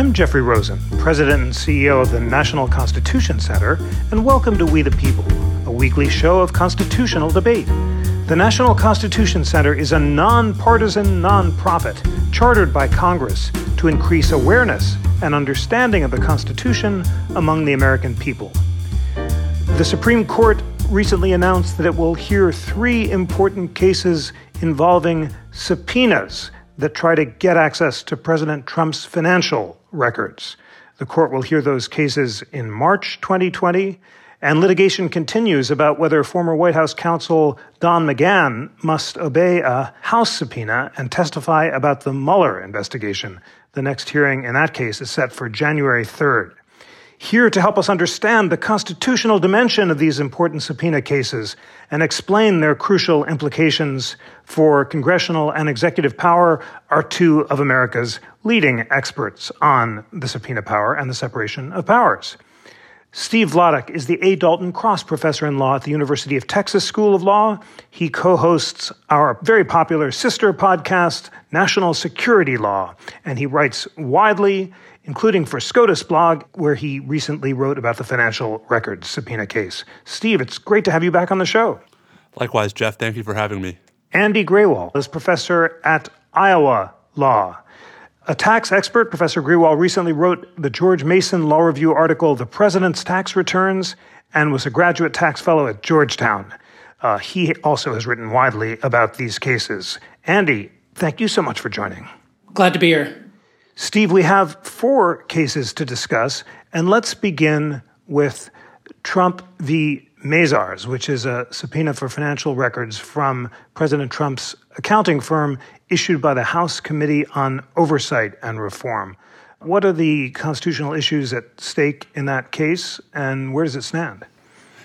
I'm Jeffrey Rosen, President and CEO of the National Constitution Center, and welcome to We the People, a weekly show of constitutional debate. The National Constitution Center is a nonpartisan nonprofit chartered by Congress to increase awareness and understanding of the Constitution among the American people. The Supreme Court recently announced that it will hear three important cases involving subpoenas that try to get access to President Trump's financial records. The court will hear those cases in March 2020, and litigation continues about whether former White House counsel Don McGahn must obey a House subpoena and testify about the Mueller investigation. The next hearing in that case is set for January 3rd. Here to help us understand the constitutional dimension of these important subpoena cases and explain their crucial implications for congressional and executive power are two of America's leading experts on the subpoena power and the separation of powers. Steve Vladeck is the A. Dalton Cross Professor in Law at the University of Texas School of Law. He co hosts our very popular sister podcast, National Security Law, and he writes widely including for SCOTUS blog, where he recently wrote about the financial records subpoena case. Steve, it's great to have you back on the show. Likewise, Jeff. Thank you for having me. Andy Grewal is professor at Iowa Law. A tax expert, Professor Grewal recently wrote the George Mason Law Review article, The President's Tax Returns, and was a graduate tax fellow at Georgetown. Uh, he also has written widely about these cases. Andy, thank you so much for joining. Glad to be here. Steve, we have four cases to discuss, and let's begin with Trump v. Mazars, which is a subpoena for financial records from President Trump's accounting firm issued by the House Committee on Oversight and Reform. What are the constitutional issues at stake in that case, and where does it stand?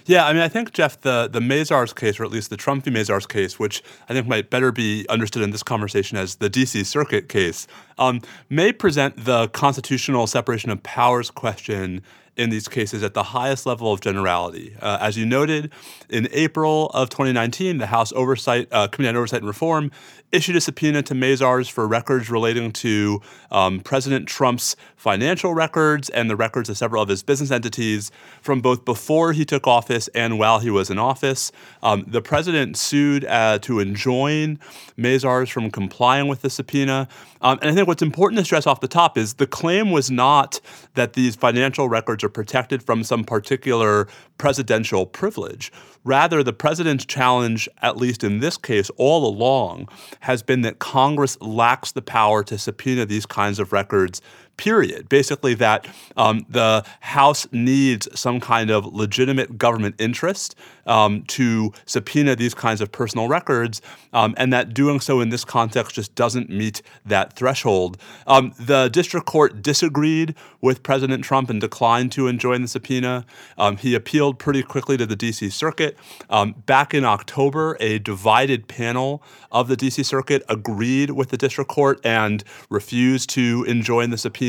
Yeah, I mean, I think Jeff, the the Mazars case, or at least the Trump v. Mazars case, which I think might better be understood in this conversation as the D.C. Circuit case, um, may present the constitutional separation of powers question in these cases at the highest level of generality. Uh, as you noted, in April of 2019, the House Oversight uh, Committee on Oversight and Reform issued a subpoena to Mazars for records relating to um, President Trump's financial records and the records of several of his business entities from both before he took office and while he was in office. Um, the president sued uh, to enjoin Mazars from complying with the subpoena. Um, and I think what's important to stress off the top is the claim was not that these financial records protected from some particular presidential privilege. Rather, the president's challenge, at least in this case, all along, has been that Congress lacks the power to subpoena these kinds of records period. Basically, that um, the House needs some kind of legitimate government interest um, to subpoena these kinds of personal records, um, and that doing so in this context just doesn't meet that threshold. Um, the district court disagreed with President Trump and declined to enjoin the subpoena. Um, he appealed pretty quickly to the D.C. Circuit. Um, back in October, a divided panel of the D.C. Circuit agreed with the district court and refused to enjoin the subpoena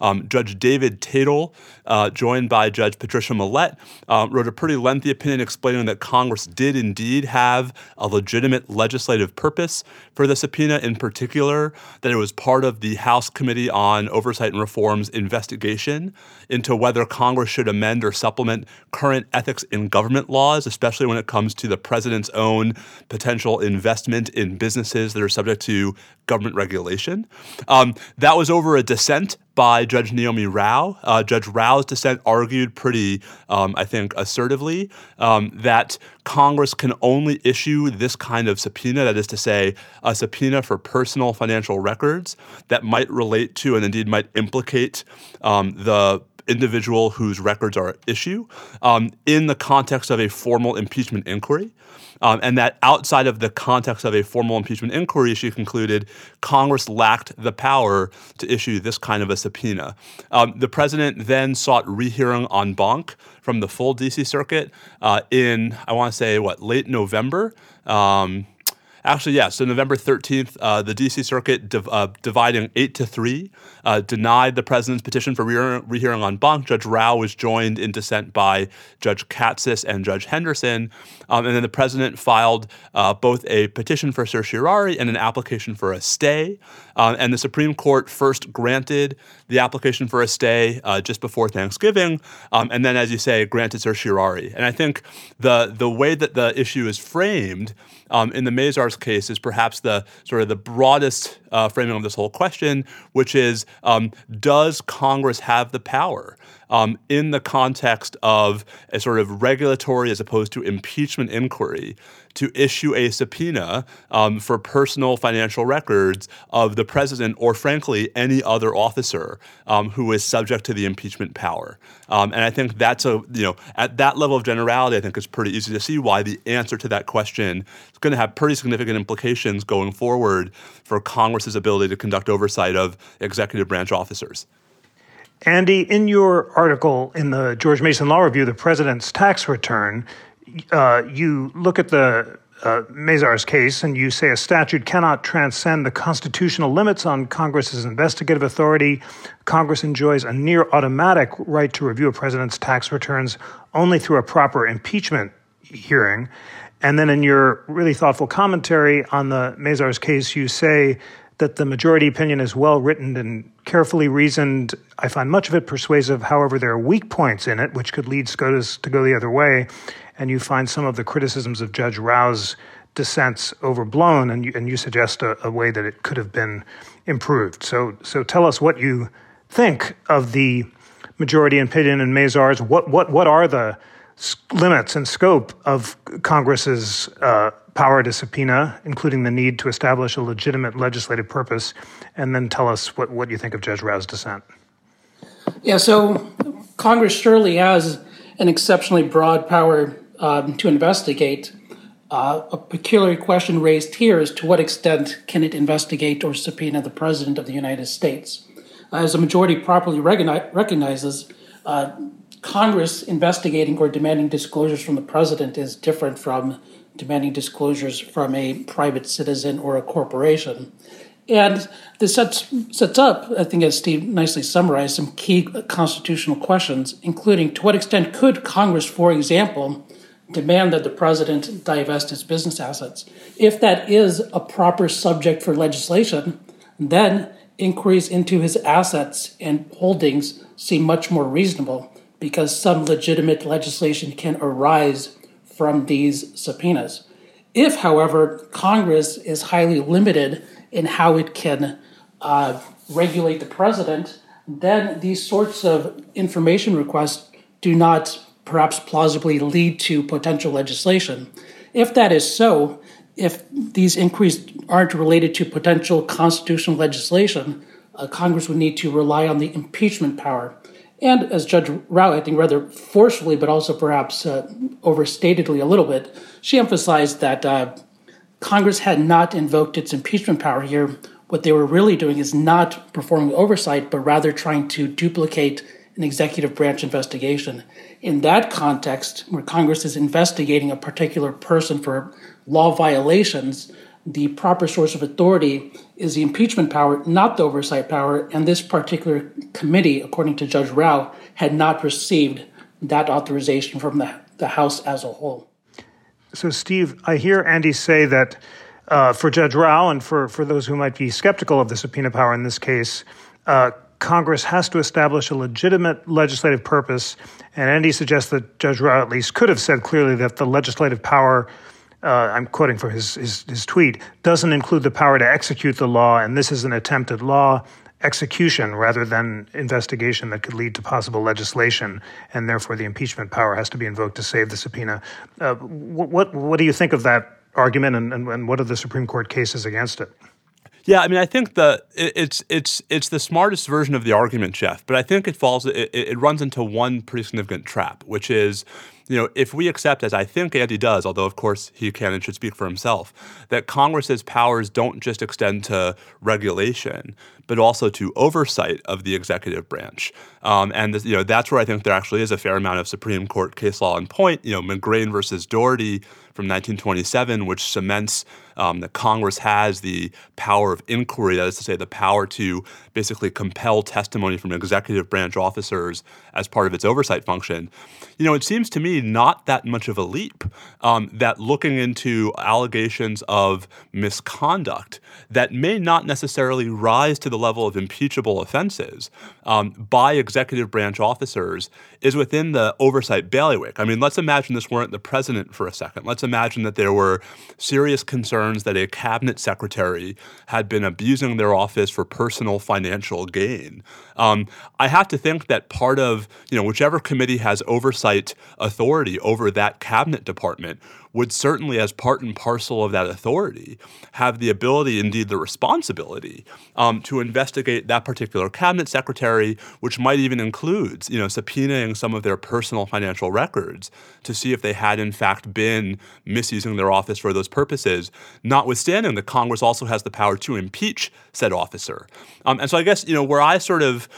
Um, Judge David Tatel, uh, joined by Judge Patricia Millett, uh, wrote a pretty lengthy opinion explaining that Congress did indeed have a legitimate legislative purpose for the subpoena, in particular, that it was part of the House Committee on Oversight and Reform's investigation into whether Congress should amend or supplement current ethics in government laws, especially when it comes to the president's own potential investment in businesses that are subject to government regulation. Um, that was over a dissent by Judge Naomi Rao. Uh, Judge Rao's dissent argued pretty, um, I think, assertively um, that Congress can only issue this kind of subpoena, that is to say, a subpoena for personal financial records that might relate to and indeed might implicate um, the individual whose records are at issue um, in the context of a formal impeachment inquiry. Um, and that outside of the context of a formal impeachment inquiry, she concluded Congress lacked the power to issue this kind of a subpoena. Um, the president then sought rehearing en banc from the full DC circuit uh, in, I want to say, what, late November. Um, Actually, yeah. So November 13th, uh, the D.C. Circuit, div- uh, dividing eight to three, uh, denied the president's petition for re- rehearing en banc. Judge Rao was joined in dissent by Judge Katsas and Judge Henderson. Um, and then the president filed uh, both a petition for certiorari and an application for a stay. Uh, and the Supreme Court first granted the application for a stay uh, just before Thanksgiving, um, and then, as you say, granted certiorari. And I think the the way that the issue is framed um, in the Mazars case is perhaps the sort of the broadest uh, framing of this whole question, which is um, does Congress have the power um, in the context of a sort of regulatory as opposed to impeachment inquiry to issue a subpoena um, for personal financial records of the president or, frankly, any other officer um, who is subject to the impeachment power. Um, and I think that's a, you know, at that level of generality, I think it's pretty easy to see why the answer to that question is going to have pretty significant implications going forward for Congress's ability to conduct oversight of executive branch officers. Andy, in your article in the George Mason Law Review, The President's Tax Return, uh, you look at the uh, Mazars case and you say a statute cannot transcend the constitutional limits on Congress's investigative authority. Congress enjoys a near automatic right to review a president's tax returns only through a proper impeachment hearing. And then in your really thoughtful commentary on the Mazars case, you say that the majority opinion is well written and carefully reasoned. I find much of it persuasive. However, there are weak points in it, which could lead SCOTUS to go the other way. And you find some of the criticisms of Judge Rao's dissents overblown, and you, and you suggest a, a way that it could have been improved. So, so tell us what you think of the majority opinion in Mazars. What, what, what are the limits and scope of Congress's uh, power to subpoena, including the need to establish a legitimate legislative purpose, and then tell us what, what you think of Judge Rao's dissent. Yeah, so Congress surely has an exceptionally broad power um, to investigate. Uh, a peculiar question raised here is to what extent can it investigate or subpoena the President of the United States? As the majority properly recognize, recognizes, uh, Congress investigating or demanding disclosures from the President is different from demanding disclosures from a private citizen or a corporation. And this sets, sets up, I think, as Steve nicely summarized, some key constitutional questions, including to what extent could Congress, for example, demand that the president divest his business assets? If that is a proper subject for legislation, then inquiries into his assets and holdings seem much more reasonable because some legitimate legislation can arise from these subpoenas. If, however, Congress is highly limited in how it can uh, regulate the president, then these sorts of information requests do not perhaps plausibly lead to potential legislation. If that is so, if these inquiries aren't related to potential constitutional legislation, uh, Congress would need to rely on the impeachment power and as Judge Rao, I think rather forcefully, but also perhaps uh, overstatedly a little bit, she emphasized that uh, Congress had not invoked its impeachment power here. What they were really doing is not performing oversight, but rather trying to duplicate an executive branch investigation. In that context, where Congress is investigating a particular person for law violations, the proper source of authority is the impeachment power, not the oversight power. And this particular committee, according to Judge Rao, had not received that authorization from the, the House as a whole. So, Steve, I hear Andy say that uh, for Judge Rao and for, for those who might be skeptical of the subpoena power in this case, uh, Congress has to establish a legitimate legislative purpose. And Andy suggests that Judge Rao at least could have said clearly that the legislative power uh, I'm quoting from his, his, his tweet, doesn't include the power to execute the law, and this is an attempted law execution rather than investigation that could lead to possible legislation, and therefore the impeachment power has to be invoked to save the subpoena. Uh, what, what do you think of that argument, and, and, and what are the Supreme Court cases against it? Yeah, I mean, I think the it's it's it's the smartest version of the argument, Jeff. But I think it falls it, it runs into one pretty significant trap, which is you know, if we accept, as I think Andy does, although of course he can and should speak for himself, that Congress's powers don't just extend to regulation, but also to oversight of the executive branch. Um, and you know that's where I think there actually is a fair amount of Supreme Court case law in point. You know, McGrain versus Daugherty from 1927, which cements um, that Congress has the power of inquiry, that is to say, the power to basically compel testimony from executive branch officers as part of its oversight function. You know, it seems to me not that much of a leap um, that looking into allegations of misconduct that may not necessarily rise to the level of impeachable offenses um, by executive branch officers is within the oversight bailiwick. I mean, let's imagine this weren't the president for a second. Let's imagine that there were serious concerns that a cabinet secretary had been abusing their office for personal financial gain. Um, I have to think that part of, you know, whichever committee has oversight authority over that cabinet department would certainly, as part and parcel of that authority, have the ability, indeed the responsibility, um, to investigate that particular cabinet secretary, which might even include, you know, subpoenaing some of their personal financial records to see if they had in fact been misusing their office for those purposes. Notwithstanding that Congress also has the power to impeach said officer. Um, and so I guess you know where I sort of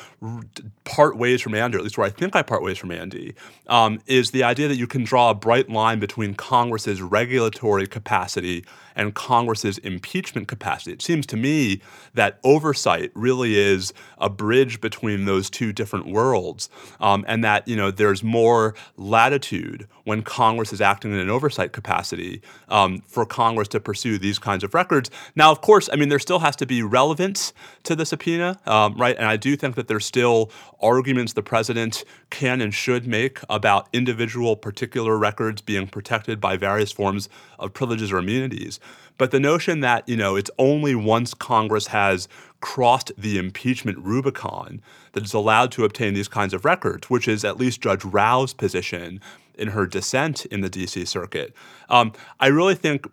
part ways from Andy, at least where I think I part ways from Andy, um, is the idea that you can draw a bright line between Congress's regulatory capacity and Congress's impeachment capacity. It seems to me that oversight really is a bridge between those two different worlds, um, and that you know there's more latitude when Congress is acting in an oversight capacity um, for Congress to pursue these kinds of records. Now, of course, I mean there still has to be relevance to the subpoena, um, right? And I do think that there's still arguments the president can and should make about individual particular records being protected by various forms of privileges or immunities. But the notion that, you know, it's only once Congress has crossed the impeachment Rubicon that it's allowed to obtain these kinds of records, which is at least Judge Rao's position in her dissent in the DC Circuit. Um, I really think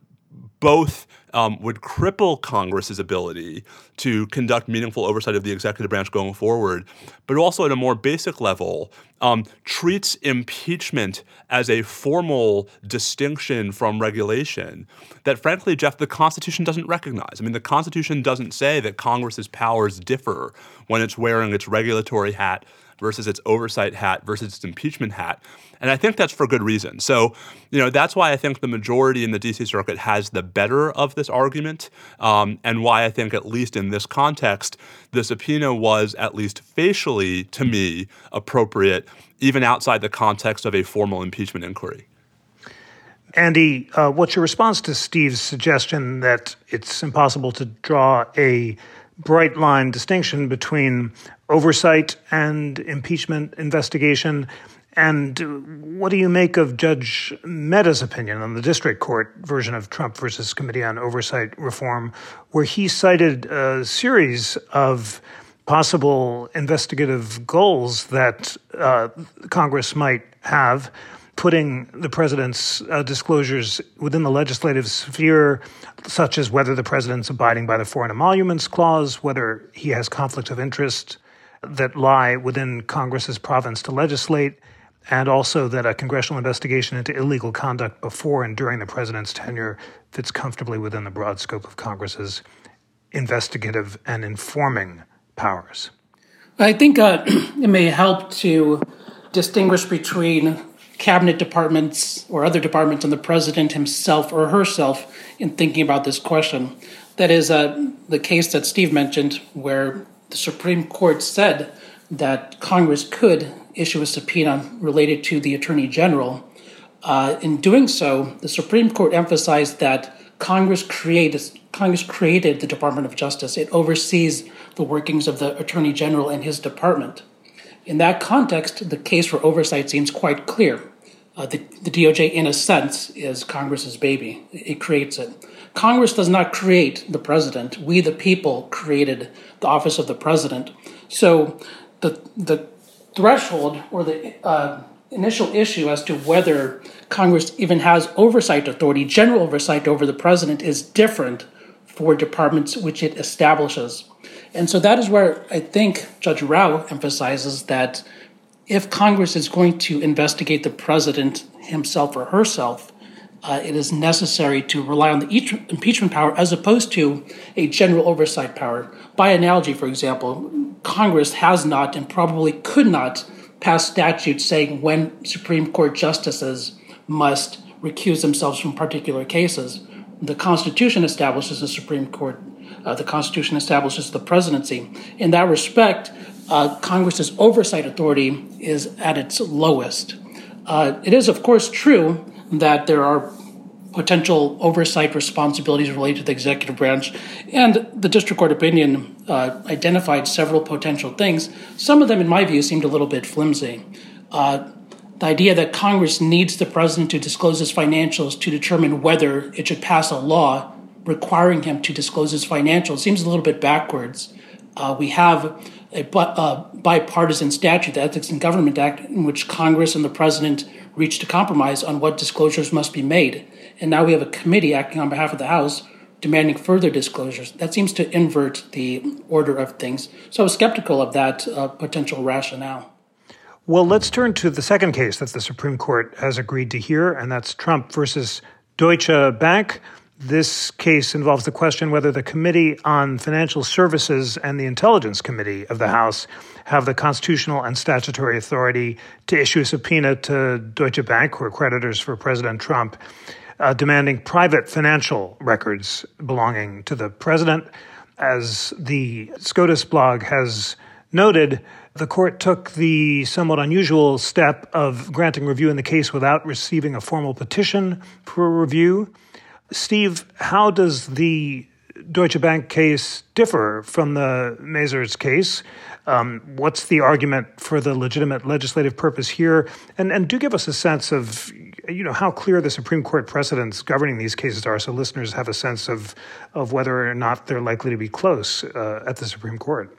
both um, would cripple Congress's ability to conduct meaningful oversight of the executive branch going forward, but also at a more basic level um, treats impeachment as a formal distinction from regulation that, frankly, Jeff, the Constitution doesn't recognize. I mean, the Constitution doesn't say that Congress's powers differ when it's wearing its regulatory hat versus its oversight hat versus its impeachment hat. And I think that's for good reason. So, you know, that's why I think the majority in the DC Circuit has the better of this argument, um, and why I think, at least in this context, the subpoena was, at least facially to me, appropriate, even outside the context of a formal impeachment inquiry. Andy, uh, what's your response to Steve's suggestion that it's impossible to draw a bright line distinction between oversight and impeachment investigation. And what do you make of Judge Mehta's opinion on the district court version of Trump versus Committee on Oversight Reform, where he cited a series of possible investigative goals that uh, Congress might have putting the president's uh, disclosures within the legislative sphere, such as whether the president's abiding by the Foreign Emoluments Clause, whether he has conflicts of interest that lie within Congress's province to legislate, and also that a congressional investigation into illegal conduct before and during the president's tenure fits comfortably within the broad scope of Congress's investigative and informing powers. I think uh, it may help to distinguish between cabinet departments or other departments and the president himself or herself in thinking about this question. That is uh, the case that Steve mentioned, where the Supreme Court said that Congress could issue a subpoena related to the Attorney General. Uh, in doing so, the Supreme Court emphasized that Congress created Congress created the Department of Justice. It oversees the workings of the Attorney General and his department. In that context, the case for oversight seems quite clear. Uh, the, the DOJ, in a sense, is Congress's baby. It creates it. Congress does not create the president. We, the people, created the office of the president. So the the threshold or the uh, initial issue as to whether Congress even has oversight authority, general oversight over the president, is different for departments which it establishes. And so that is where I think Judge Rao emphasizes that if Congress is going to investigate the president himself or herself, uh, it is necessary to rely on the impeachment power as opposed to a general oversight power. By analogy, for example, Congress has not and probably could not pass statutes saying when Supreme Court justices must recuse themselves from particular cases. The Constitution establishes the Supreme Court. Uh, the Constitution establishes the presidency. In that respect, uh, Congress's oversight authority is at its lowest. Uh, it is, of course, true that there are potential oversight responsibilities related to the executive branch, and the district court opinion uh, identified several potential things. Some of them, in my view, seemed a little bit flimsy. Uh, the idea that Congress needs the president to disclose his financials to determine whether it should pass a law requiring him to disclose his financials seems a little bit backwards. Uh, we have a, a uh, bipartisan statute, the Ethics in Government Act, in which Congress and the president reached a compromise on what disclosures must be made. And now we have a committee acting on behalf of the House demanding further disclosures. That seems to invert the order of things. So I was skeptical of that uh, potential rationale. Well, let's turn to the second case that the Supreme Court has agreed to hear, and that's Trump versus Deutsche Bank. This case involves the question whether the Committee on Financial Services and the Intelligence Committee of the House have the constitutional and statutory authority to issue a subpoena to Deutsche Bank, who are creditors for President Trump, uh, demanding private financial records belonging to the president. As the SCOTUS blog has noted, the court took the somewhat unusual step of granting review in the case without receiving a formal petition for review. Steve, how does the Deutsche Bank case differ from the Mazars case? Um, what's the argument for the legitimate legislative purpose here? And and do give us a sense of you know how clear the Supreme Court precedents governing these cases are, so listeners have a sense of of whether or not they're likely to be close uh, at the Supreme Court.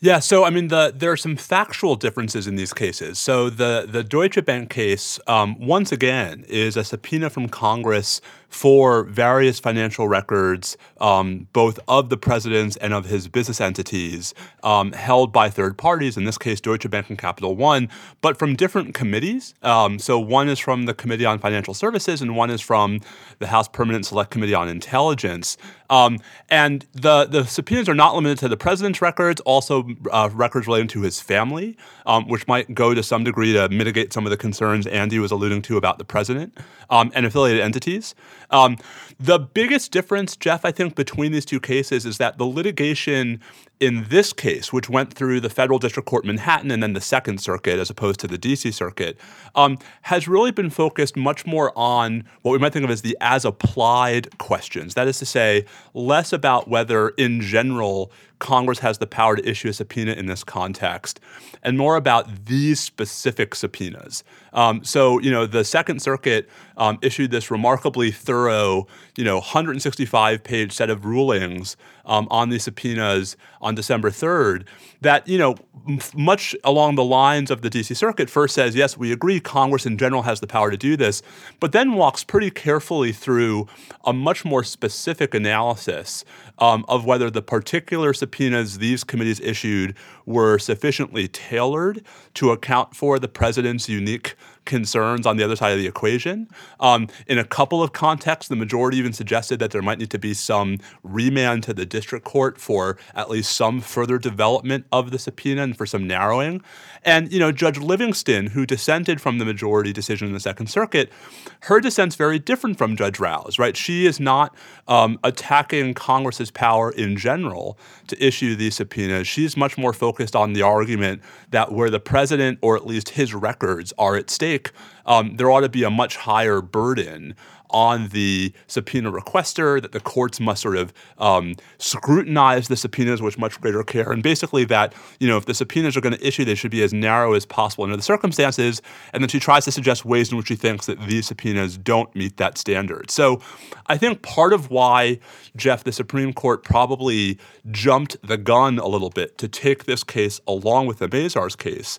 Yeah, so I mean, the, there are some factual differences in these cases. So the the Deutsche Bank case, um, once again, is a subpoena from Congress for various financial records, um, both of the president's and of his business entities, um, held by third parties, in this case, Deutsche Bank and Capital One, but from different committees. Um, so one is from the Committee on Financial Services, and one is from the House Permanent Select Committee on Intelligence. Um, and the, the subpoenas are not limited to the president's records, also uh, records relating to his family, um, which might go to some degree to mitigate some of the concerns Andy was alluding to about the president um, and affiliated entities. Um, the biggest difference, Jeff, I think, between these two cases is that the litigation in this case, which went through the federal district court Manhattan and then the Second Circuit as opposed to the DC Circuit, um, has really been focused much more on what we might think of as the as applied questions. That is to say, less about whether, in general, Congress has the power to issue a subpoena in this context, and more about these specific subpoenas. Um, so, you know, the Second Circuit um, issued this remarkably thorough, you know, 165 page set of rulings um, on these subpoenas on December 3rd that, you know, m- much along the lines of the DC Circuit first says, yes, we agree Congress in general has the power to do this, but then walks pretty carefully through a much more specific analysis um, of whether the particular subpoenas these committees issued were sufficiently tailored to account for the president's unique concerns on the other side of the equation. Um, in a couple of contexts, the majority even suggested that there might need to be some remand to the district court for at least some further development of the subpoena and for some narrowing. And you know, Judge Livingston, who dissented from the majority decision in the Second Circuit, her dissent's very different from Judge Rao's. Right? She is not um, attacking Congress's power in general to issue these subpoenas. She's much more focused on the argument that where the president or at least his records are at stake, um, there ought to be a much higher burden on the subpoena requester, that the courts must sort of um, scrutinize the subpoenas with much greater care, and basically that you know if the subpoenas are going to issue, they should be as narrow as possible under the circumstances. And then she tries to suggest ways in which she thinks that these subpoenas don't meet that standard. So I think part of why Jeff, the Supreme Court probably jumped the gun a little bit to take this case along with the Mazars case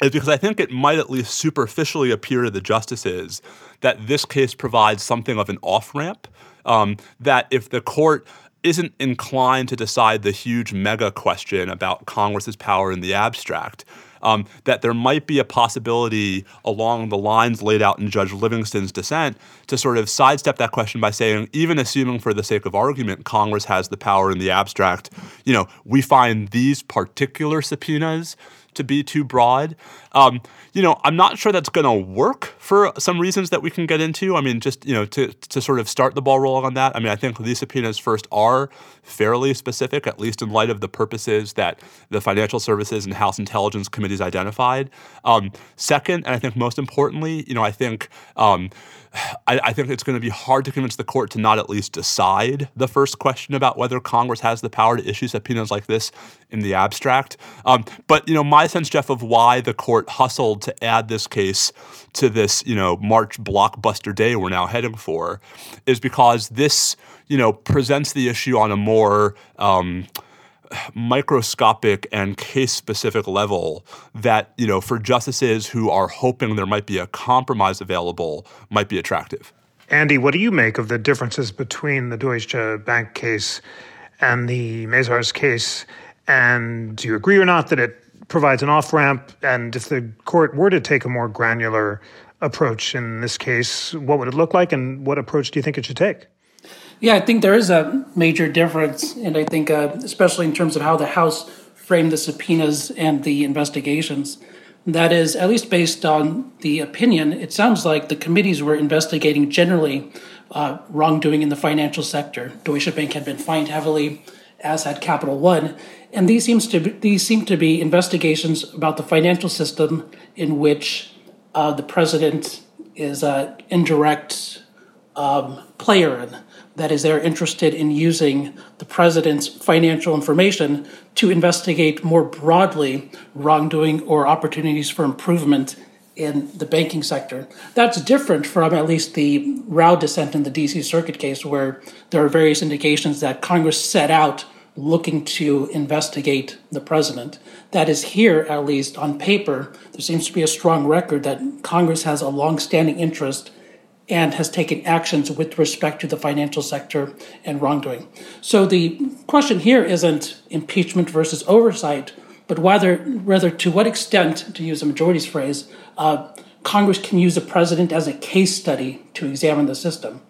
is because I think it might at least superficially appear to the justices that this case provides something of an off ramp. Um, that if the court isn't inclined to decide the huge mega question about Congress's power in the abstract, um, that there might be a possibility along the lines laid out in Judge Livingston's dissent to sort of sidestep that question by saying, even assuming for the sake of argument, Congress has the power in the abstract, you know, we find these particular subpoenas to be too broad. Um, you know, I'm not sure that's going to work for some reasons that we can get into. I mean, just you know, to to sort of start the ball rolling on that. I mean, I think these subpoenas first are fairly specific, at least in light of the purposes that the Financial Services and House Intelligence Committees identified. Um, second, and I think most importantly, you know, I think. Um, I, I, think it's going to be hard to convince the court to not at least decide the first question about whether Congress has the power to issue subpoenas like this in the abstract. Um, but you know, my sense, Jeff, of why the court hustled to add this case to this you know March blockbuster day we're now heading for, is because this you know presents the issue on a more um, microscopic and case specific level that you know for justices who are hoping there might be a compromise available might be attractive. Andy what do you make of the differences between the deutsche bank case and the mazars case? And do you agree or not that it provides an off ramp and if the court were to take a more granular approach in this case what would it look like and what approach do you think it should take yeah, I think there is a major difference, and I think uh, especially in terms of how the House framed the subpoenas and the investigations. That is, at least based on the opinion, it sounds like the committees were investigating generally uh, wrongdoing in the financial sector. Deutsche Bank had been fined heavily, as had Capital One, and these seems to be, these seem to be investigations about the financial system in which uh, the president is an indirect um, player in that is they're interested in using the president's financial information to investigate more broadly wrongdoing or opportunities for improvement in the banking sector. That's different from at least the Rao dissent in the DC Circuit case, where there are various indications that Congress set out looking to investigate the president. That is here, at least on paper, there seems to be a strong record that Congress has a long-standing interest and has taken actions with respect to the financial sector and wrongdoing. So the question here isn't impeachment versus oversight, but whether, rather to what extent, to use a majority's phrase, uh, Congress can use a president as a case study to examine the system.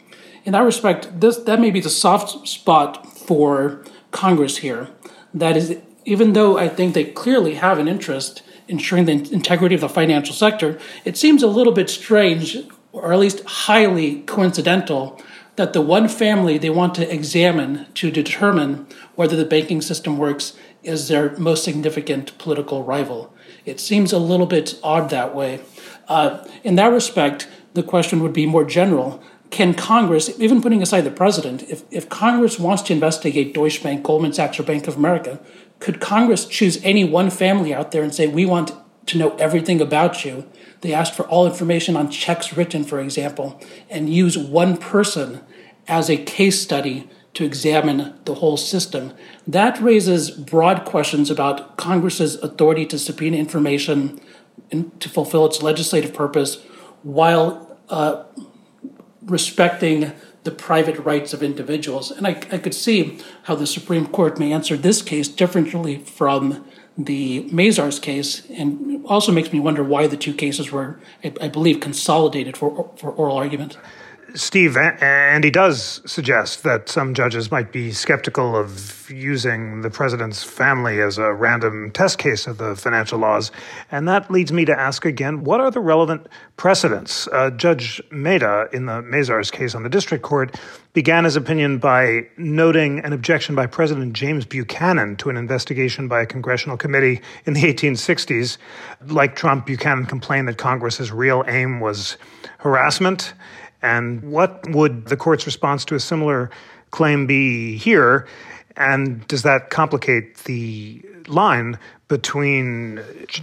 In that respect, this that may be the soft spot for Congress here. That is, even though I think they clearly have an interest in ensuring the integrity of the financial sector, it seems a little bit strange or at least highly coincidental, that the one family they want to examine to determine whether the banking system works is their most significant political rival. It seems a little bit odd that way. Uh, in that respect, the question would be more general. Can Congress, even putting aside the president, if, if Congress wants to investigate Deutsche Bank, Goldman Sachs, or Bank of America, could Congress choose any one family out there and say, we want to know everything about you they asked for all information on checks written, for example, and use one person as a case study to examine the whole system. That raises broad questions about Congress's authority to subpoena information to fulfill its legislative purpose while uh, respecting the private rights of individuals. And I, I could see how the Supreme Court may answer this case differently from the Mazars case, and also makes me wonder why the two cases were, I, I believe, consolidated for for oral argument. Steve, Andy does suggest that some judges might be skeptical of using the president's family as a random test case of the financial laws. And that leads me to ask again what are the relevant precedents? Uh, Judge Mehta, in the Mazars case on the district court, began his opinion by noting an objection by President James Buchanan to an investigation by a congressional committee in the 1860s. Like Trump, Buchanan complained that Congress's real aim was harassment. And what would the court's response to a similar claim be here? And does that complicate the line between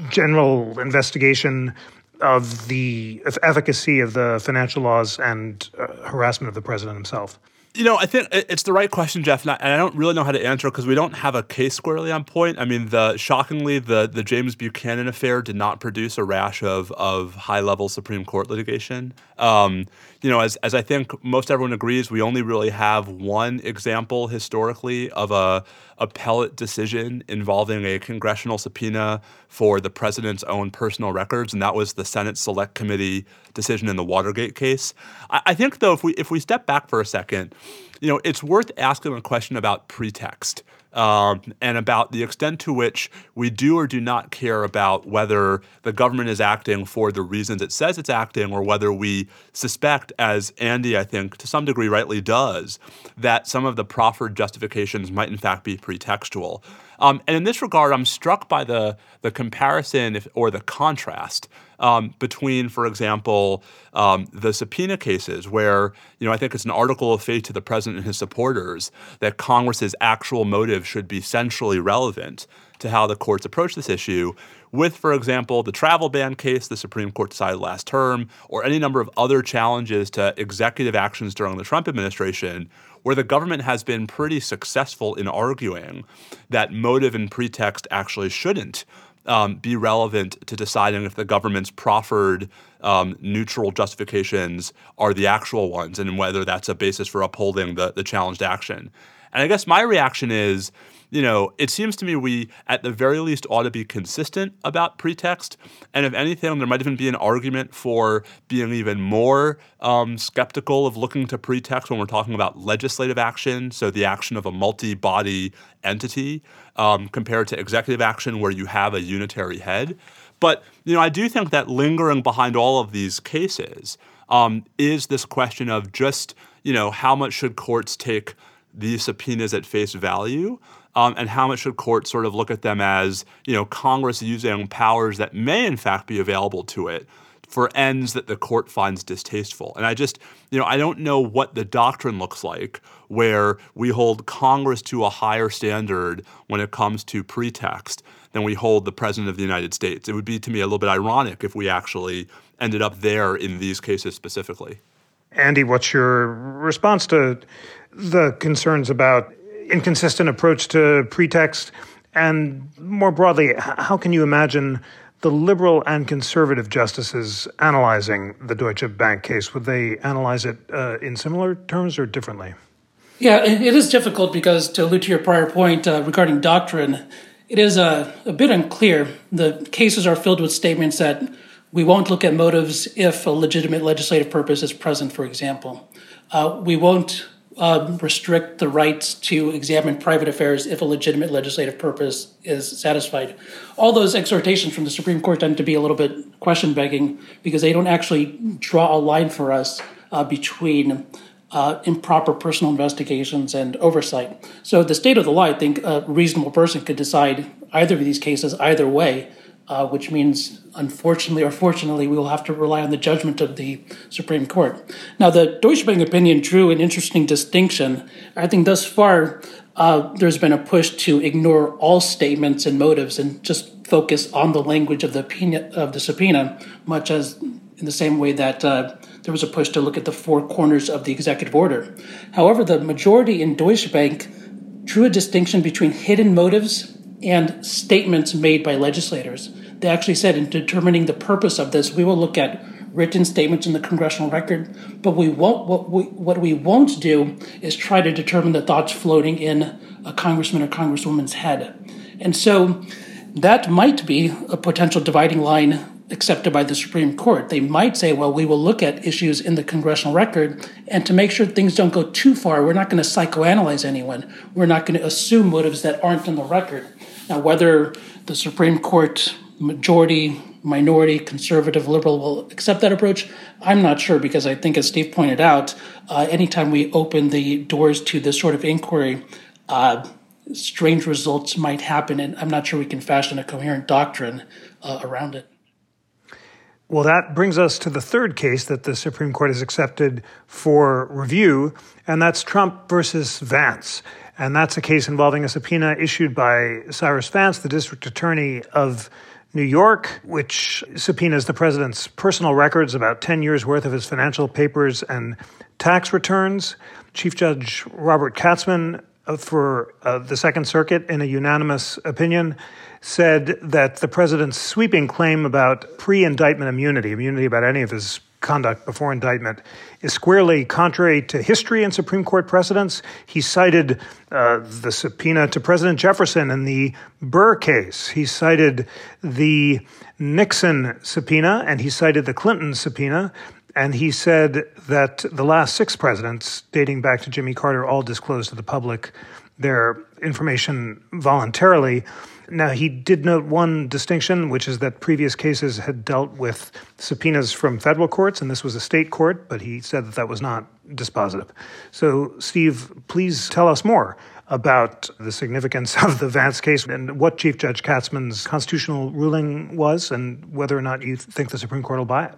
general investigation of the efficacy of the financial laws and uh, harassment of the president himself? You know, I think it's the right question, Jeff, and I don't really know how to answer because we don't have a case squarely on point. I mean, the shockingly, the the James Buchanan affair did not produce a rash of of high level Supreme Court litigation. Um, you know, as as I think most everyone agrees, we only really have one example historically of a appellate decision involving a congressional subpoena for the president's own personal records, and that was the Senate Select Committee decision in the Watergate case. I, I think, though, if we if we step back for a second, you know, it's worth asking a question about pretext um, and about the extent to which we do or do not care about whether the government is acting for the reasons it says it's acting, or whether we suspect, as Andy, I think, to some degree rightly does, that some of the proffered justifications might in fact be pretextual. Um, and in this regard, I'm struck by the the comparison if, or the contrast um, between, for example, um, the subpoena cases, where you know I think it's an article of faith to the president and his supporters that Congress's actual motive should be centrally relevant to how the courts approach this issue. With, for example, the travel ban case the Supreme Court decided last term, or any number of other challenges to executive actions during the Trump administration, where the government has been pretty successful in arguing that motive and pretext actually shouldn't um, be relevant to deciding if the government's proffered um, neutral justifications are the actual ones and whether that's a basis for upholding the, the challenged action. And I guess my reaction is you know, it seems to me we, at the very least, ought to be consistent about pretext. And if anything, there might even be an argument for being even more um, skeptical of looking to pretext when we're talking about legislative action, so the action of a multi body entity, um, compared to executive action where you have a unitary head. But, you know, I do think that lingering behind all of these cases um, is this question of just, you know, how much should courts take these subpoenas at face value um, and how much should courts sort of look at them as you know Congress using powers that may in fact be available to it for ends that the court finds distasteful. And I just, you know, I don't know what the doctrine looks like where we hold Congress to a higher standard when it comes to pretext than we hold the President of the United States. It would be to me a little bit ironic if we actually ended up there in these cases specifically. Andy, what's your response to the concerns about inconsistent approach to pretext? And more broadly, how can you imagine the liberal and conservative justices analyzing the Deutsche Bank case? Would they analyze it uh, in similar terms or differently? Yeah, it is difficult because, to allude to your prior point uh, regarding doctrine, it is a, a bit unclear. The cases are filled with statements that we won't look at motives if a legitimate legislative purpose is present, for example. Uh, we won't um, restrict the rights to examine private affairs if a legitimate legislative purpose is satisfied. All those exhortations from the Supreme Court tend to be a little bit question begging because they don't actually draw a line for us uh, between uh, improper personal investigations and oversight. So, the state of the law, I think a reasonable person could decide either of these cases either way uh, which means, unfortunately or fortunately, we will have to rely on the judgment of the Supreme Court. Now, the Deutsche Bank opinion drew an interesting distinction. I think thus far, uh, there's been a push to ignore all statements and motives and just focus on the language of the opinion, of the subpoena, much as in the same way that uh, there was a push to look at the four corners of the executive order. However, the majority in Deutsche Bank drew a distinction between hidden motives and statements made by legislators. They actually said in determining the purpose of this, we will look at written statements in the congressional record, but we won't. What we what we won't do is try to determine the thoughts floating in a congressman or congresswoman's head, and so that might be a potential dividing line accepted by the Supreme Court. They might say, well, we will look at issues in the congressional record, and to make sure things don't go too far, we're not going to psychoanalyze anyone. We're not going to assume motives that aren't in the record. Now, whether the Supreme Court majority, minority, conservative, liberal will accept that approach, I'm not sure because I think, as Steve pointed out, uh, anytime we open the doors to this sort of inquiry, uh, strange results might happen, and I'm not sure we can fashion a coherent doctrine uh, around it. Well, that brings us to the third case that the Supreme Court has accepted for review, and that's Trump versus Vance. And that's a case involving a subpoena issued by Cyrus Vance, the district attorney of New York, which subpoenas the president's personal records, about 10 years worth of his financial papers and tax returns. Chief Judge Robert Katzmann uh, for uh, the Second Circuit, in a unanimous opinion, said that the president's sweeping claim about pre indictment immunity, immunity about any of his conduct before indictment is squarely contrary to history and Supreme Court precedents. He cited uh, the subpoena to President Jefferson in the Burr case. He cited the Nixon subpoena and he cited the Clinton subpoena. And he said that the last six presidents, dating back to Jimmy Carter, all disclosed to the public their information voluntarily. Now, he did note one distinction, which is that previous cases had dealt with subpoenas from federal courts, and this was a state court, but he said that that was not dispositive. So, Steve, please tell us more about the significance of the Vance case and what Chief Judge Katzmann's constitutional ruling was, and whether or not you think the Supreme Court will buy it.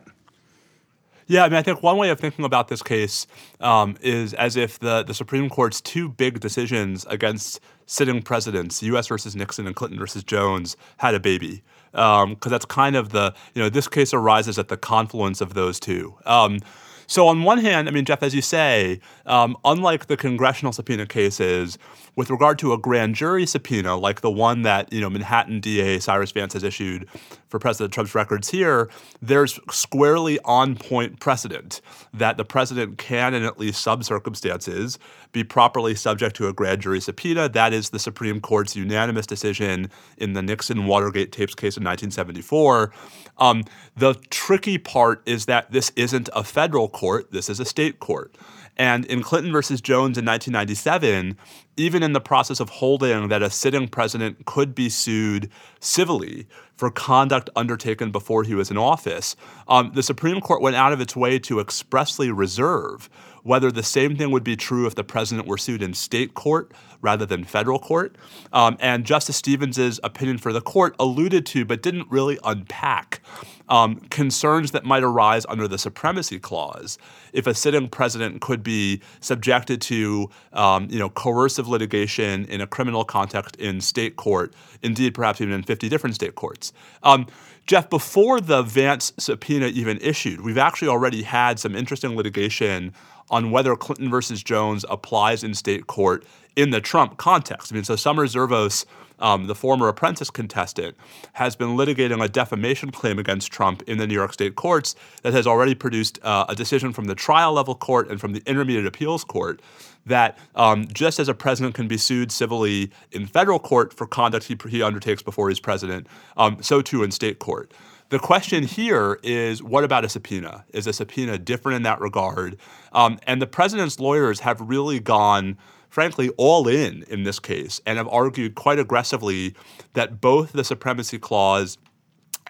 Yeah, I mean, I think one way of thinking about this case um, is as if the, the Supreme Court's two big decisions against sitting presidents, U.S. versus Nixon and Clinton versus Jones, had a baby. Because um, that's kind of the, you know, this case arises at the confluence of those two. Um, so, on one hand, I mean, Jeff, as you say, um, unlike the congressional subpoena cases, with regard to a grand jury subpoena, like the one that you know Manhattan DA Cyrus Vance has issued for President Trump's records here, there's squarely on point precedent that the president can, in at least some circumstances, be properly subject to a grand jury subpoena. That is the Supreme Court's unanimous decision in the Nixon Watergate tapes case in 1974. Um, the tricky part is that this isn't a federal court, this is a state court. And in Clinton versus Jones in 1997, even in the process of holding that a sitting president could be sued civilly for conduct undertaken before he was in office, um, the Supreme Court went out of its way to expressly reserve whether the same thing would be true if the president were sued in state court rather than federal court. Um, and Justice Stevens's opinion for the court alluded to, but didn't really unpack, um, concerns that might arise under the supremacy clause if a sitting president could be subjected to, um, you know, coercive litigation in a criminal context in state court, indeed perhaps even in 50 different state courts. Um, Jeff, before the Vance subpoena even issued, we've actually already had some interesting litigation on whether Clinton versus Jones applies in state court in the Trump context. I mean, so Summer Zervos, um, the former apprentice contestant, has been litigating a defamation claim against Trump in the New York state courts that has already produced uh, a decision from the trial level court and from the intermediate appeals court that um, just as a president can be sued civilly in federal court for conduct he, he undertakes before he's president, um, so too in state court. The question here is what about a subpoena? Is a subpoena different in that regard? Um, and the president's lawyers have really gone, frankly, all in in this case and have argued quite aggressively that both the Supremacy Clause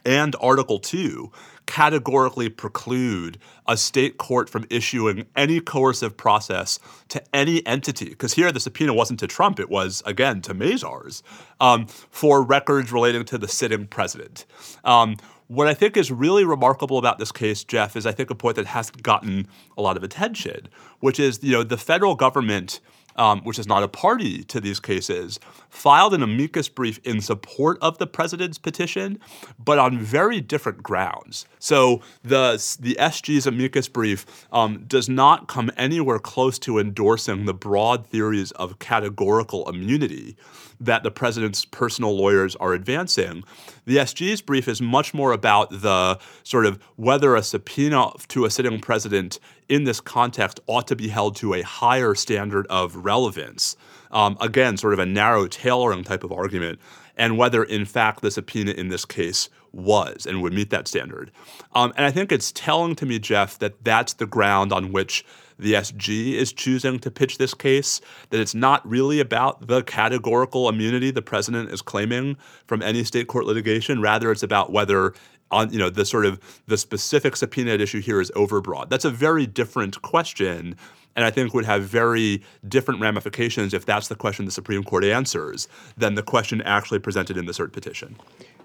and Article 2 categorically preclude a state court from issuing any coercive process to any entity. Because here the subpoena wasn't to Trump, it was, again, to Mazars um, for records relating to the sitting president. Um, what I think is really remarkable about this case, Jeff, is I think a point that hasn't gotten a lot of attention, which is you know the federal government, um, which is not a party to these cases, filed an amicus brief in support of the president's petition, but on very different grounds. So the the SG's amicus brief um, does not come anywhere close to endorsing the broad theories of categorical immunity that the president's personal lawyers are advancing. The SG's brief is much more about the sort of whether a subpoena to a sitting president in this context ought to be held to a higher standard of relevance. Um, again, sort of a narrow tailoring type of argument, and whether in fact the subpoena in this case was and would meet that standard. Um, and I think it's telling to me, Jeff, that that's the ground on which the SG is choosing to pitch this case, that it's not really about the categorical immunity the president is claiming from any state court litigation. Rather, it's about whether on you know the sort of the specific subpoena at issue here is overbroad. That's a very different question and I think would have very different ramifications if that's the question the Supreme Court answers than the question actually presented in the cert petition.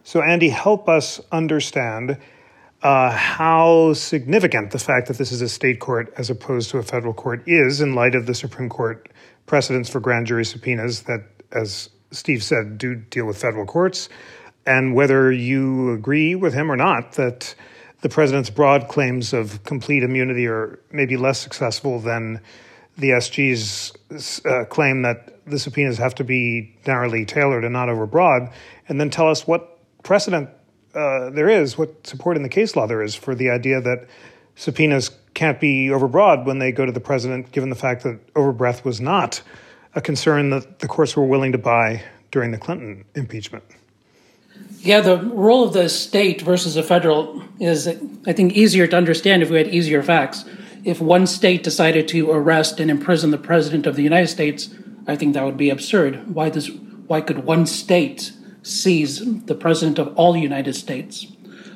So, Andy, help us understand uh, how significant the fact that this is a state court as opposed to a federal court is in light of the Supreme Court precedents for grand jury subpoenas that, as Steve said, do deal with federal courts, and whether you agree with him or not that the president's broad claims of complete immunity are maybe less successful than the SG's uh, claim that the subpoenas have to be narrowly tailored and not overbroad, and then tell us what precedent uh, there is, what support in the case law there is for the idea that subpoenas can't be overbroad when they go to the president, given the fact that overbreadth was not a concern that the courts were willing to buy during the Clinton impeachment. Yeah, the role of the state versus the federal is, I think, easier to understand if we had easier facts. If one state decided to arrest and imprison the president of the United States, I think that would be absurd. Why does why could one state seize the president of all United States?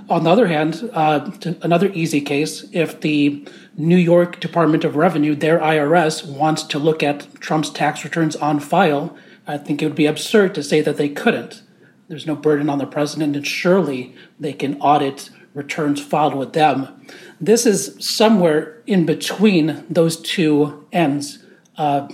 On the other hand, uh, another easy case, if the New York Department of Revenue, their IRS, wants to look at Trump's tax returns on file, I think it would be absurd to say that they couldn't. There's no burden on the president, and surely they can audit returns filed with them. This is somewhere in between those two ends. Uh,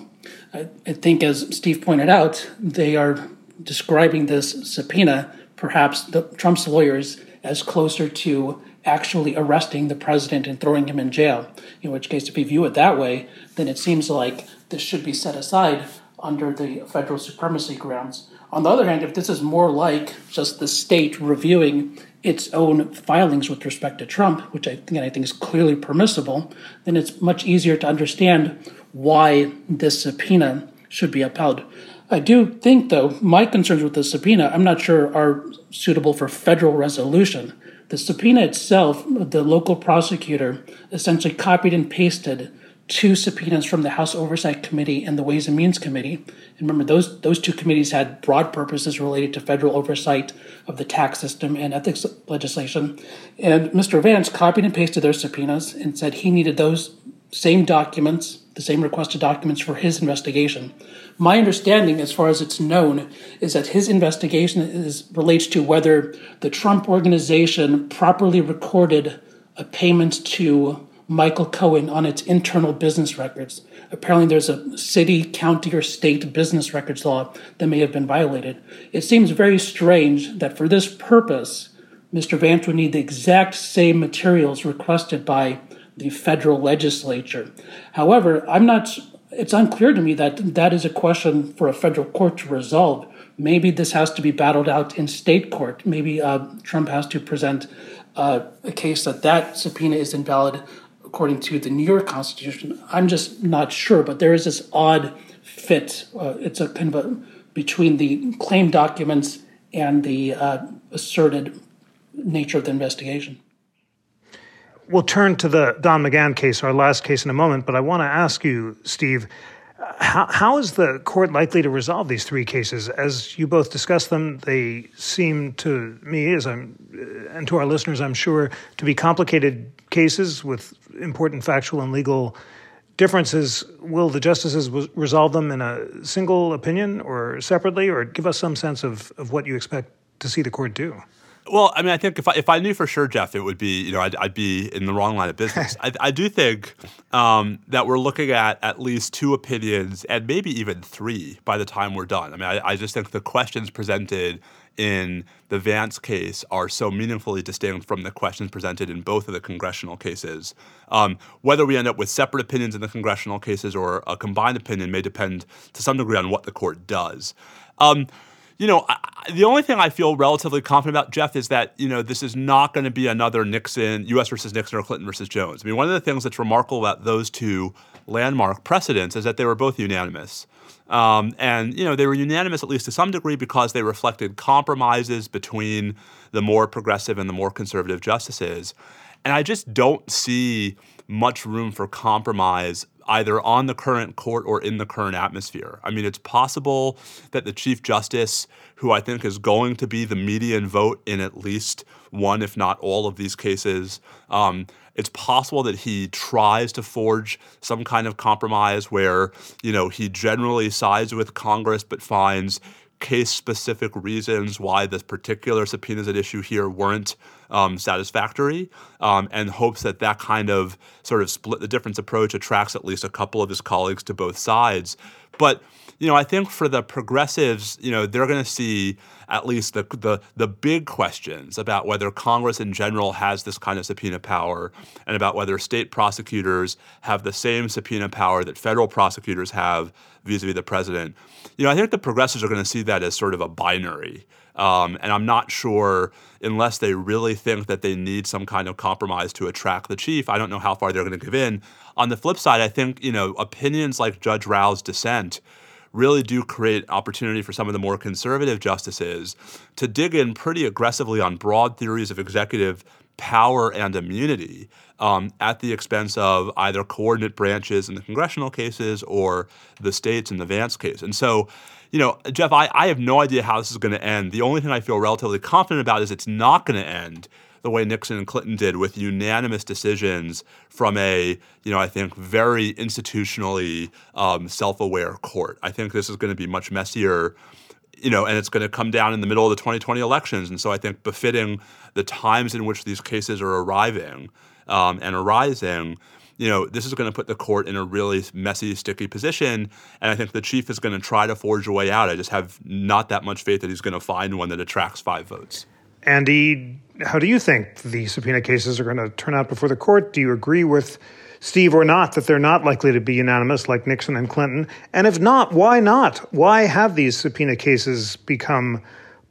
I, I think, as Steve pointed out, they are describing this subpoena, perhaps the, Trump's lawyers as closer to actually arresting the president and throwing him in jail. In which case, if you view it that way, then it seems like this should be set aside under the federal supremacy grounds. On the other hand, if this is more like just the state reviewing its own filings with respect to Trump, which I think I think is clearly permissible, then it's much easier to understand why this subpoena should be upheld. I do think, though, my concerns with the subpoena, I'm not sure are suitable for federal resolution. The subpoena itself, the local prosecutor essentially copied and pasted two subpoenas from the House Oversight Committee and the Ways and Means Committee. And remember, those, those two committees had broad purposes related to federal oversight of the tax system and ethics legislation. And Mr. Vance copied and pasted their subpoenas and said he needed those same documents, the same requested documents for his investigation. My understanding, as far as it's known, is that his investigation is, relates to whether the Trump organization properly recorded a payment to Michael Cohen on its internal business records. Apparently, there's a city, county, or state business records law that may have been violated. It seems very strange that for this purpose, Mr. Vance would need the exact same materials requested by the federal legislature. However, I'm not it's unclear to me that that is a question for a federal court to resolve. Maybe this has to be battled out in state court. Maybe uh, Trump has to present uh, a case that that subpoena is invalid according to the New York Constitution. I'm just not sure, but there is this odd fit. Uh, it's a kind of a between the claim documents and the uh, asserted nature of the investigation. We'll turn to the Don McGahn case, our last case, in a moment, but I want to ask you, Steve, how, how is the court likely to resolve these three cases? As you both discussed them, they seem to me, as I'm, and to our listeners, I'm sure, to be complicated cases with important factual and legal differences. Will the justices resolve them in a single opinion or separately, or give us some sense of, of what you expect to see the court do? Well, I mean, I think if I, if I knew for sure, Jeff, it would be you know I'd, I'd be in the wrong line of business. I, I do think um, that we're looking at at least two opinions and maybe even three by the time we're done. I mean, I, I just think the questions presented in the Vance case are so meaningfully distinct from the questions presented in both of the congressional cases. Um, whether we end up with separate opinions in the congressional cases or a combined opinion may depend to some degree on what the court does. Um, you know, I, the only thing I feel relatively confident about, Jeff, is that, you know, this is not going to be another Nixon, U.S. versus Nixon or Clinton versus Jones. I mean, one of the things that's remarkable about those two landmark precedents is that they were both unanimous. Um, and, you know, they were unanimous at least to some degree because they reflected compromises between the more progressive and the more conservative justices. And I just don't see much room for compromise either on the current court or in the current atmosphere. I mean, it's possible that the Chief Justice, who I think is going to be the median vote in at least one, if not all, of these cases, um, it's possible that he tries to forge some kind of compromise where, you know, he generally sides with Congress but finds case specific reasons why this particular subpoenas at issue here weren't um, satisfactory um, and hopes that that kind of sort of split the difference approach attracts at least a couple of his colleagues to both sides. But you know, I think for the progressives, you know, they're going to see at least the, the the big questions about whether Congress in general has this kind of subpoena power, and about whether state prosecutors have the same subpoena power that federal prosecutors have vis-a-vis the president. You know, I think the progressives are going to see that as sort of a binary. Um, and I'm not sure, unless they really think that they need some kind of compromise to attract the chief, I don't know how far they're going to give in. On the flip side, I think, you know, opinions like Judge Rao's dissent really do create opportunity for some of the more conservative justices to dig in pretty aggressively on broad theories of executive power and immunity um, at the expense of either coordinate branches in the congressional cases or the states in the Vance case. And so, you know, Jeff, I, I have no idea how this is going to end. The only thing I feel relatively confident about is it's not going to end the way Nixon and Clinton did with unanimous decisions from a, you know, I think very institutionally um, self-aware court. I think this is going to be much messier you know, and it's going to come down in the middle of the 2020 elections. And so I think befitting the times in which these cases are arriving um, and arising, you know, this is going to put the court in a really messy, sticky position. And I think the chief is going to try to forge a way out. I just have not that much faith that he's going to find one that attracts five votes. Andy, how do you think the subpoena cases are going to turn out before the court? Do you agree with Steve or not that they're not likely to be unanimous like Nixon and Clinton? And if not, why not? Why have these subpoena cases become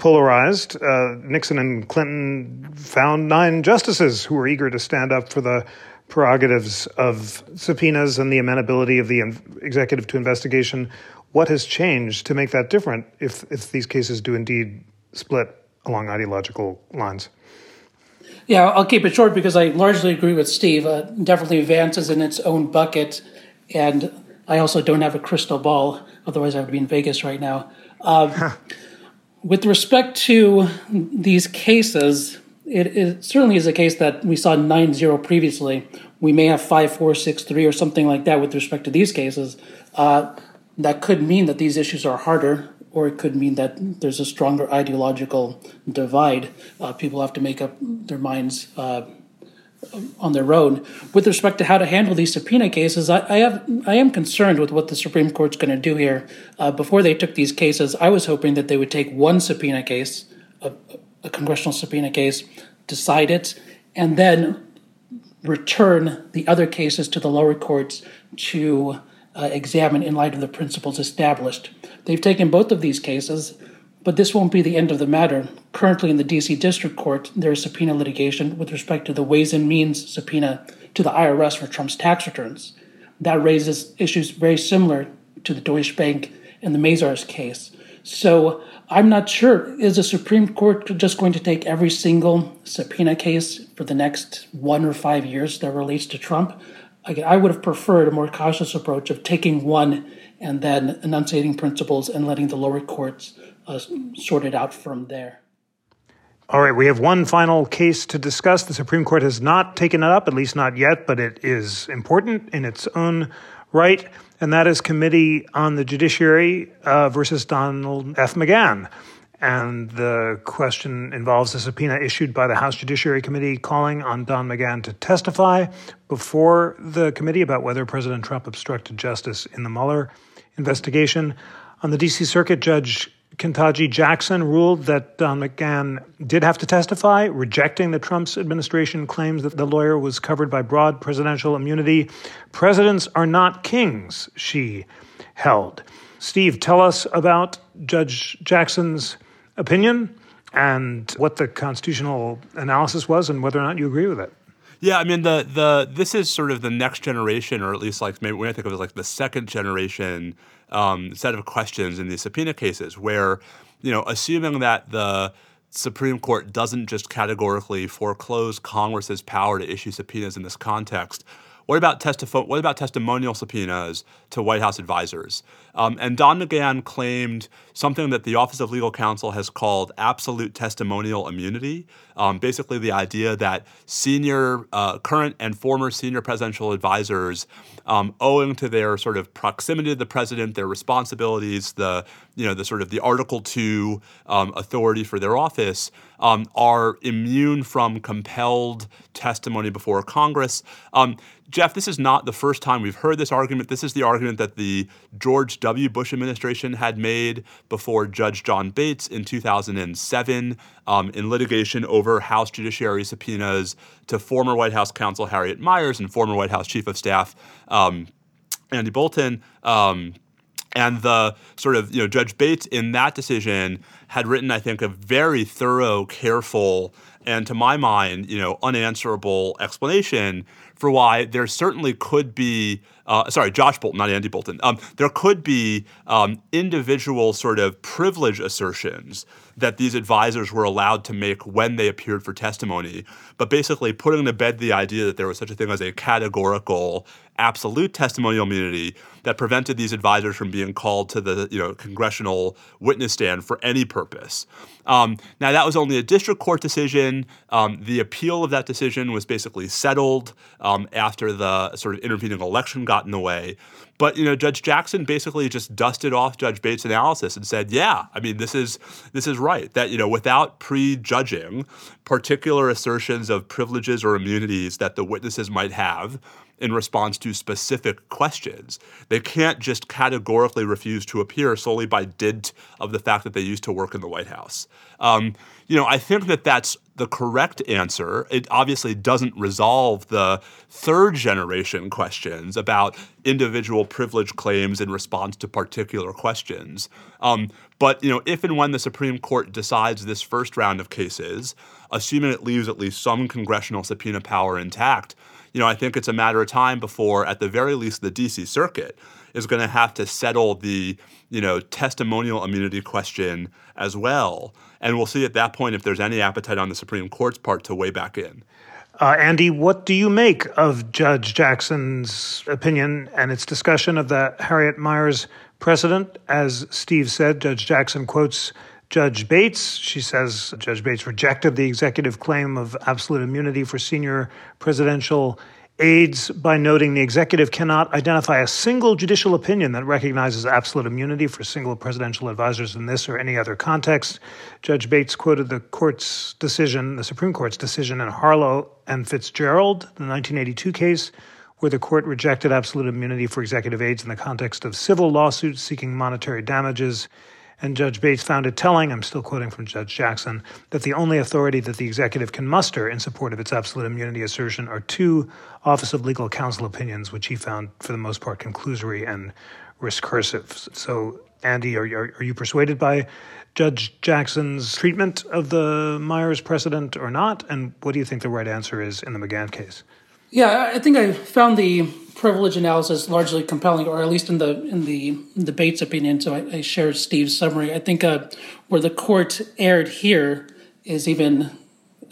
polarized? Uh, Nixon and Clinton found nine justices who were eager to stand up for the prerogatives of subpoenas and the amenability of the executive to investigation. What has changed to make that different if, if these cases do indeed split along ideological lines? Yeah, I'll keep it short because I largely agree with Steve. Uh, definitely Vance is in its own bucket, and I also don't have a crystal ball. Otherwise, I would be in Vegas right now. Uh, with respect to these cases, it, it, certainly is a case that we saw 9 0 previously. We may have 5 4, 6 3, or something like that with respect to these cases. Uh, that could mean that these issues are harder or it could mean that there's a stronger ideological divide. Uh, people have to make up their minds uh, on their own. With respect to how to handle these subpoena cases, I, I have I am concerned with what the Supreme Court's going to do here. Uh, before they took these cases, I was hoping that they would take one subpoena case, a, a congressional subpoena case, decide it, and then return the other cases to the lower courts to uh, examine in light of the principles established. They've taken both of these cases, but this won't be the end of the matter. Currently, in the D.C. District Court, there is subpoena litigation with respect to the Ways and Means subpoena to the IRS for Trump's tax returns. That raises issues very similar to the Deutsche Bank and the Mazars case. So I'm not sure. Is the Supreme Court just going to take every single subpoena case for the next one or five years that relates to Trump? I would have preferred a more cautious approach of taking one and then enunciating principles and letting the lower courts uh, sort it out from there. All right, we have one final case to discuss. The Supreme Court has not taken it up, at least not yet, but it is important in its own right, and that is Committee on the Judiciary uh, versus Donald F. McGahn. And the question involves a subpoena issued by the House Judiciary Committee calling on Don McGahn to testify before the committee about whether President Trump obstructed justice in the Mueller investigation. On the D.C. Circuit, Judge Ketanji Jackson ruled that Don McGahn did have to testify, rejecting the Trump's administration claims that the lawyer was covered by broad presidential immunity. Presidents are not kings, she held. Steve, tell us about Judge Jackson's opinion and what the constitutional analysis was and whether or not you agree with it. Yeah, I mean the the this is sort of the next generation, or at least like maybe when I think of it as like the second generation um, set of questions in these subpoena cases, where you know, assuming that the Supreme Court doesn't just categorically foreclose Congress's power to issue subpoenas in this context, what about, testif- what about testimonial subpoenas to White House advisors? Um, and Don McGahn claimed something that the Office of Legal Counsel has called absolute testimonial immunity. Um, basically, the idea that senior, uh, current, and former senior presidential advisors, um, owing to their sort of proximity to the president, their responsibilities, the you know, the sort of the Article Two um, authority for their office, um, are immune from compelled testimony before Congress. Um, Jeff, this is not the first time we've heard this argument. This is the argument that the George W. Bush administration had made before Judge John Bates in 2007 um, in litigation over House Judiciary subpoenas to former White House counsel Harriet Miers and former White House Chief of Staff um, Andy Bolten. Um, and the sort of, you know, Judge Bates in that decision had written, I think, a very thorough, careful, and to my mind, you know, unanswerable explanation for why there certainly could be, uh, sorry, Josh Bolten, not Andy Bolten, um, there could be um, individual sort of privilege assertions that these advisors were allowed to make when they appeared for testimony, but basically putting to bed the idea that there was such a thing as a categorical absolute testimonial immunity that prevented these advisors from being called to the you know congressional witness stand for any purpose. Um, now that was only a district court decision. Um, the appeal of that decision was basically settled um, after the sort of intervening election got in the way. But you know, Judge Jackson basically just dusted off Judge Bates' analysis and said, "Yeah, I mean, this is this is right. That you know, without prejudging particular assertions of privileges or immunities that the witnesses might have." In response to specific questions. They can't just categorically refuse to appear solely by dint of the fact that they used to work in the White House. Um, you know, I think that that's the correct answer. It obviously doesn't resolve the third generation questions about individual privilege claims in response to particular questions. Um, but you know, if and when the Supreme Court decides this first round of cases, assuming it leaves at least some congressional subpoena power intact, you know, I think it's a matter of time before, at the very least, the D.C. Circuit is going to have to settle the, you know, testimonial immunity question as well. And we'll see at that point if there's any appetite on the Supreme Court's part to weigh back in. Uh, Andy, what do you make of Judge Jackson's opinion and its discussion of the Harriet Miers precedent? As Steve said, Judge Jackson quotes Judge Bates. She says Judge Bates rejected the executive claim of absolute immunity for senior presidential aides by noting the executive cannot identify a single judicial opinion that recognizes absolute immunity for single presidential advisors in this or any other context. Judge Bates quoted the court's decision, the Supreme Court's decision in Harlow and Fitzgerald, the 1982 case, where the court rejected absolute immunity for executive aides in the context of civil lawsuits seeking monetary damages. And Judge Bates found it telling, I'm still quoting from Judge Jackson, that the only authority that the executive can muster in support of its absolute immunity assertion are two Office of Legal Counsel opinions, which he found, for the most part, conclusory and recursive. So, Andy, are, are, are you persuaded by Judge Jackson's treatment of the Miers precedent or not? And what do you think the right answer is in the McGahn case? Yeah, I think I found the privilege analysis largely compelling, or at least in the in the debate's opinion. So I, I share Steve's summary. I think uh, where the court erred here is even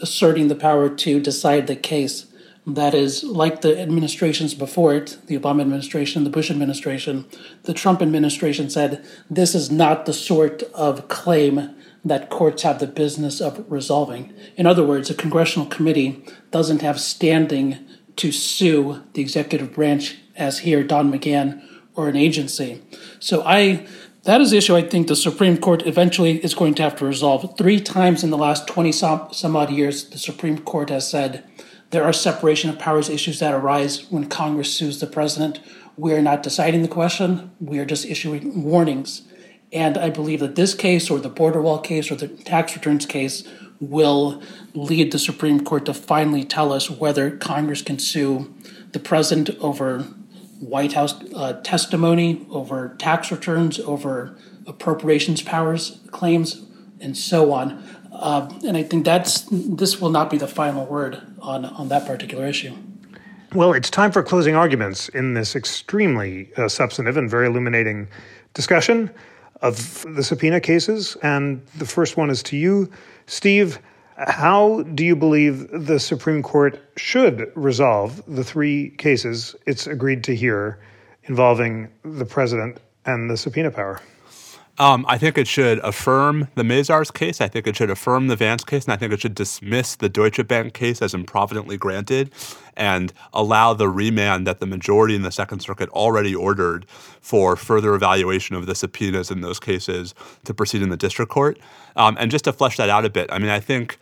asserting the power to decide the case. That is, like the administrations before it, the Obama administration, the Bush administration, the Trump administration said this is not the sort of claim that courts have the business of resolving. In other words, a congressional committee doesn't have standing to sue the executive branch, as here Don McGahn, or an agency. So I that is the issue I think the Supreme Court eventually is going to have to resolve. Three times in the last 20 some, some odd years, the Supreme Court has said there are separation of powers issues that arise when Congress sues the president. We are not deciding the question, we are just issuing warnings. And I believe that this case, or the border wall case, or the tax returns case, will lead the Supreme Court to finally tell us whether Congress can sue the president over White House uh, testimony, over tax returns, over appropriations powers claims, and so on. Uh, and I think that's this will not be the final word on on that particular issue. Well, it's time for closing arguments in this extremely uh, substantive and very illuminating discussion of the subpoena cases. And the first one is to you, Steve, how do you believe the Supreme Court should resolve the three cases it's agreed to hear involving the president and the subpoena power? Um, I think it should affirm the Mazars case. I think it should affirm the Vance case, and I think it should dismiss the Deutsche Bank case as improvidently granted and allow the remand that the majority in the Second Circuit already ordered for further evaluation of the subpoenas in those cases to proceed in the district court. Um, and just to flesh that out a bit, I mean, I think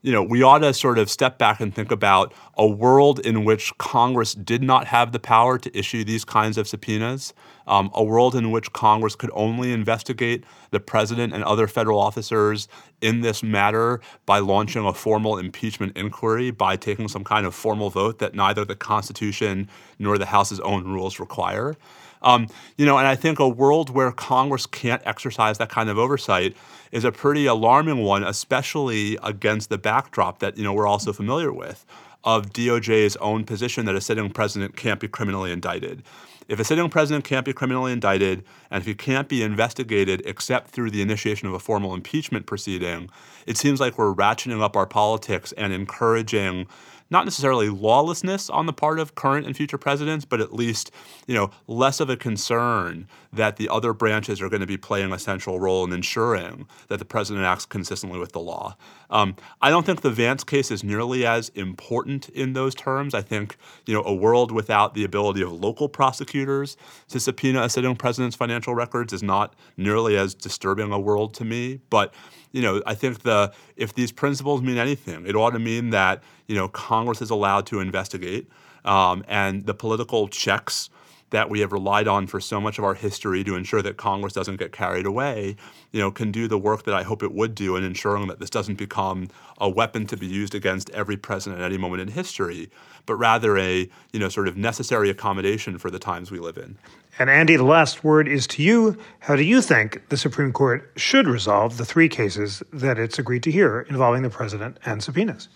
you know, we ought to sort of step back and think about a world in which Congress did not have the power to issue these kinds of subpoenas, um, a world in which Congress could only investigate the president and other federal officers in this matter by launching a formal impeachment inquiry, by taking some kind of formal vote that neither the Constitution nor the House's own rules require. Um, you know, and I think a world where Congress can't exercise that kind of oversight is a pretty alarming one, especially against the backdrop that you know we're also familiar with of DOJ's own position that a sitting president can't be criminally indicted. If a sitting president can't be criminally indicted, and if he can't be investigated except through the initiation of a formal impeachment proceeding, it seems like we're ratcheting up our politics and encouraging not necessarily lawlessness on the part of current and future presidents, but at least, you know, less of a concern that the other branches are going to be playing a central role in ensuring that the president acts consistently with the law. Um, I don't think the Vance case is nearly as important in those terms. I think, you know, a world without the ability of local prosecutors to subpoena a sitting president's financial records is not nearly as disturbing a world to me. But you know, I think the if these principles mean anything, it ought to mean that you know Congress is allowed to investigate, um, and the political checks that we have relied on for so much of our history to ensure that Congress doesn't get carried away, you know, can do the work that I hope it would do in ensuring that this doesn't become a weapon to be used against every president at any moment in history, but rather a, you know, sort of necessary accommodation for the times we live in. And Andy, the last word is to you. How do you think the Supreme Court should resolve the three cases that it's agreed to hear involving the president and subpoenas?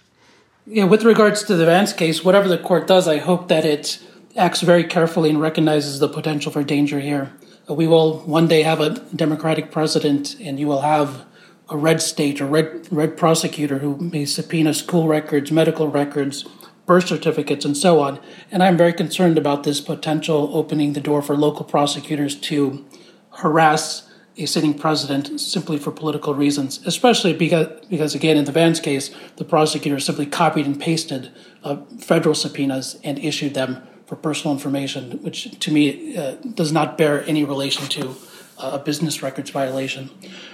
Yeah, with regards to the Vance case, whatever the court does, I hope that it acts very carefully and recognizes the potential for danger here. We will one day have a Democratic president, and you will have a red state or red red prosecutor who may subpoena school records, medical records, birth certificates, and so on. And I'm very concerned about this potential opening the door for local prosecutors to harass a sitting president simply for political reasons, especially because, because again, in the Vance case, the prosecutor simply copied and pasted uh, federal subpoenas and issued them for personal information, which to me uh, does not bear any relation to uh, a business records violation.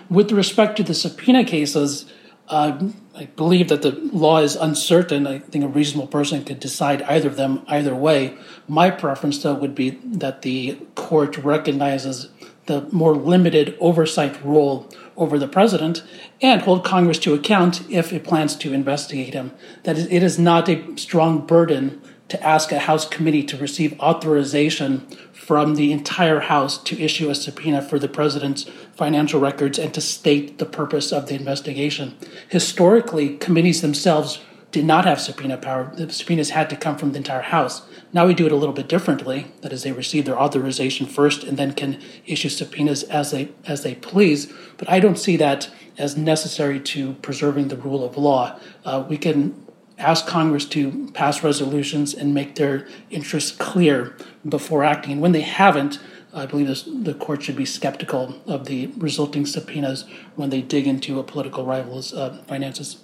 With respect to the subpoena cases, uh, I believe that the law is uncertain. I think a reasonable person could decide either of them either way. My preference, though, would be that the court recognizes the more limited oversight role over the president and hold Congress to account if it plans to investigate him. That it is not a strong burden to ask a House committee to receive authorization from the entire House to issue a subpoena for the president's financial records and to state the purpose of the investigation. Historically, committees themselves did not have subpoena power. The subpoenas had to come from the entire House. Now we do it a little bit differently. That is, they receive their authorization first and then can issue subpoenas as they as they please. But I don't see that as necessary to preserving the rule of law. Uh, we can ask Congress to pass resolutions and make their interests clear before acting. And when they haven't, I believe this, the court should be skeptical of the resulting subpoenas when they dig into a political rival's uh, finances.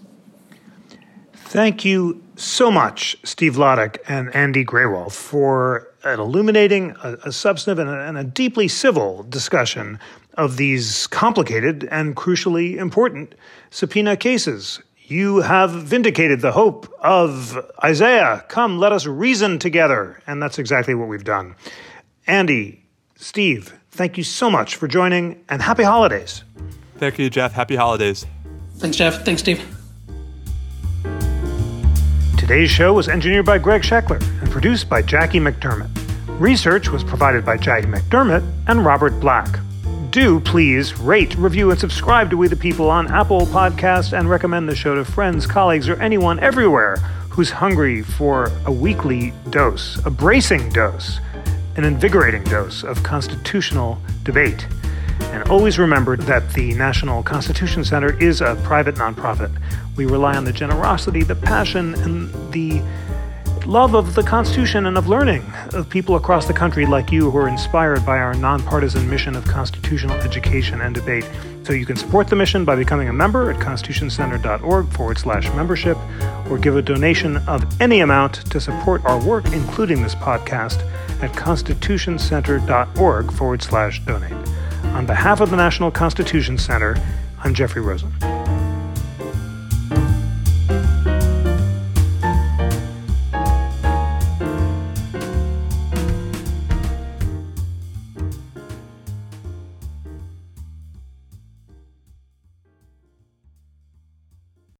Thank you so much, Steve Vladeck and Andy Grewal, for an illuminating, a, a substantive, and a, and a deeply civil discussion of these complicated and crucially important subpoena cases. You have vindicated the hope of Isaiah. Come, let us reason together. And that's exactly what we've done. Andy, Steve, thank you so much for joining and happy holidays. Thank you, Jeff. Happy holidays. Thanks, Jeff. Thanks, Steve. Today's show was engineered by Greg Scheckler and produced by Jackie McDermott. Research was provided by Jackie McDermott and Robert Black do please rate, review, and subscribe to We the People on Apple Podcast and recommend the show to friends, colleagues, or anyone everywhere who's hungry for a weekly dose, a bracing dose, an invigorating dose of constitutional debate. And always remember that the National Constitution Center is a private nonprofit. We rely on the generosity, the passion, and the love of the Constitution and of learning, of people across the country like you who are inspired by our nonpartisan mission of constitutional education and debate. So you can support the mission by becoming a member at constitutioncenter.org forward slash membership or give a donation of any amount to support our work, including this podcast, at constitutioncenter.org forward slash donate. On behalf of the National Constitution Center, I'm Jeffrey Rosen.